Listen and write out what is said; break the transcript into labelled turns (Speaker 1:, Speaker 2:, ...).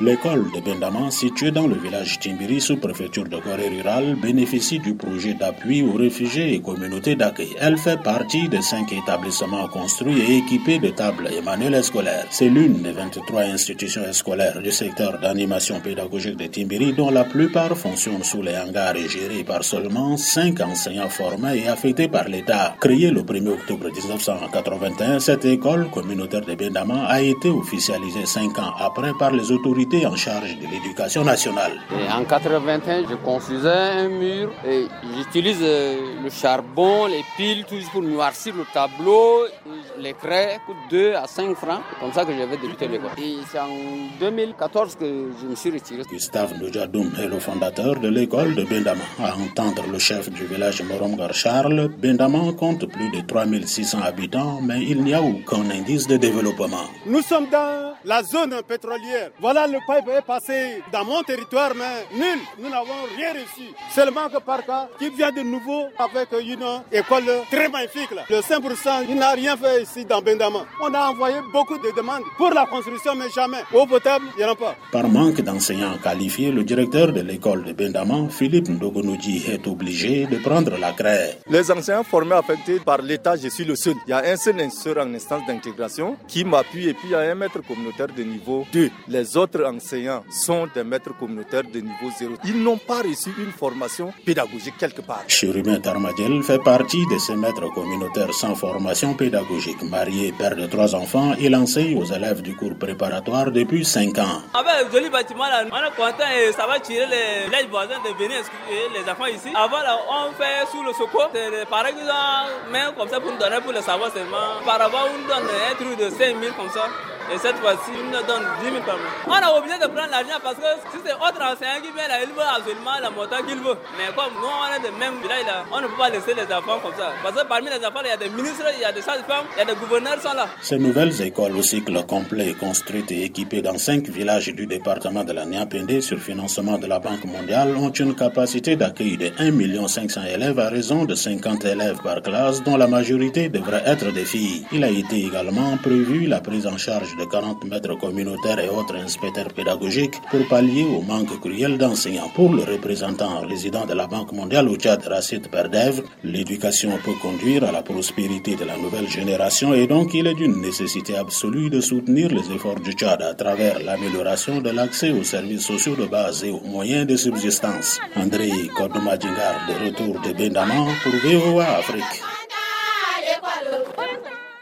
Speaker 1: L'école de Bendaman, située dans le village Timbiri, sous préfecture de Corée rurale, bénéficie du projet d'appui aux réfugiés et communautés d'accueil. Elle fait partie des cinq établissements construits et équipés de tables et manuels scolaires. C'est l'une des 23 institutions scolaires du secteur d'animation pédagogique de Timbiri, dont la plupart fonctionnent sous les hangars et gérés par seulement cinq enseignants formés et affectés par l'État. Créée le 1er octobre 1981, cette école communautaire de Bendaman a été officialisée cinq ans après par les autorités en charge de l'éducation nationale.
Speaker 2: en 81, je construisais un mur et j'utilise euh, le charbon, les piles, tout pour noircir le tableau. Les craies coûtent 2 à 5 francs. C'est comme ça que j'avais débuté l'école. Et c'est en 2014 que je me suis retiré.
Speaker 1: Gustave Noujadoum est le fondateur de l'école de Bendaman. À entendre le chef du village Moromgar Charles, Bendaman compte plus de 3600 habitants, mais il n'y a aucun indice de développement.
Speaker 3: Nous sommes dans la zone pétrolière. Voilà le pipe est passé dans mon territoire, mais nul. Nous n'avons rien reçu. Seulement que par cas, qui vient de nouveau avec une école très magnifique. Là. Le 5%, il n'a rien fait ici dans Bendama. On a envoyé beaucoup de demandes pour la construction, mais jamais. Eau potable, il n'y en a pas.
Speaker 1: Par manque d'enseignants qualifiés, le directeur de l'école de Bendama, Philippe Ndogonoudji, est obligé de prendre la craie.
Speaker 4: Les enseignants formés affectés par l'État, je suis le seul. Il y a un seul en instance d'intégration qui m'appuie et puis il y a un maître communautaire de niveau 2. Les autres enseignants sont des maîtres communautaires de niveau 0. Ils n'ont pas reçu une formation pédagogique quelque part.
Speaker 1: Chirumé Tarmadjel fait partie de ces maîtres communautaires sans formation pédagogique. Marié, père de trois enfants, il enseigne aux élèves du cours préparatoire depuis 5 ans.
Speaker 5: Avec le joli bâtiment là, on est content et ça va tirer les, les voisins de venir inscrire les enfants ici. Avant là, on fait sous le secours, c'est les parents qui ont comme ça pour nous donner pour le savoir seulement. Par rapport, on nous donne un truc de 5 000 comme ça. Et cette fois-ci, il nous donne 10 000 par mois. On est obligé de prendre l'argent parce que si c'est autre enseignant qui vient là, il veut absolument la montant qu'il veut. Mais comme nous, on est de même village là, on ne peut pas laisser les enfants comme ça. Parce que parmi les enfants, il y a des ministres, il y a des sages-femmes, il y a des gouverneurs sont là.
Speaker 1: Ces nouvelles écoles au cycle complet, construites et équipées dans cinq villages du département de la Niapende sur financement de la Banque mondiale, ont une capacité d'accueil de 1 500 élèves à raison de 50 élèves par classe, dont la majorité devrait être des filles. Il a été également prévu la prise en charge de 40 maîtres communautaires et autres inspecteurs pédagogiques pour pallier au manque cruel d'enseignants. Pour le représentant résident de la Banque mondiale au Tchad, Racine Perdev, l'éducation peut conduire à la prospérité de la nouvelle génération et donc il est d'une nécessité absolue de soutenir les efforts du Tchad à travers l'amélioration de l'accès aux services sociaux de base et aux moyens de subsistance. André Kodomadjingar, de retour de Bendaman pour VOA Afrique.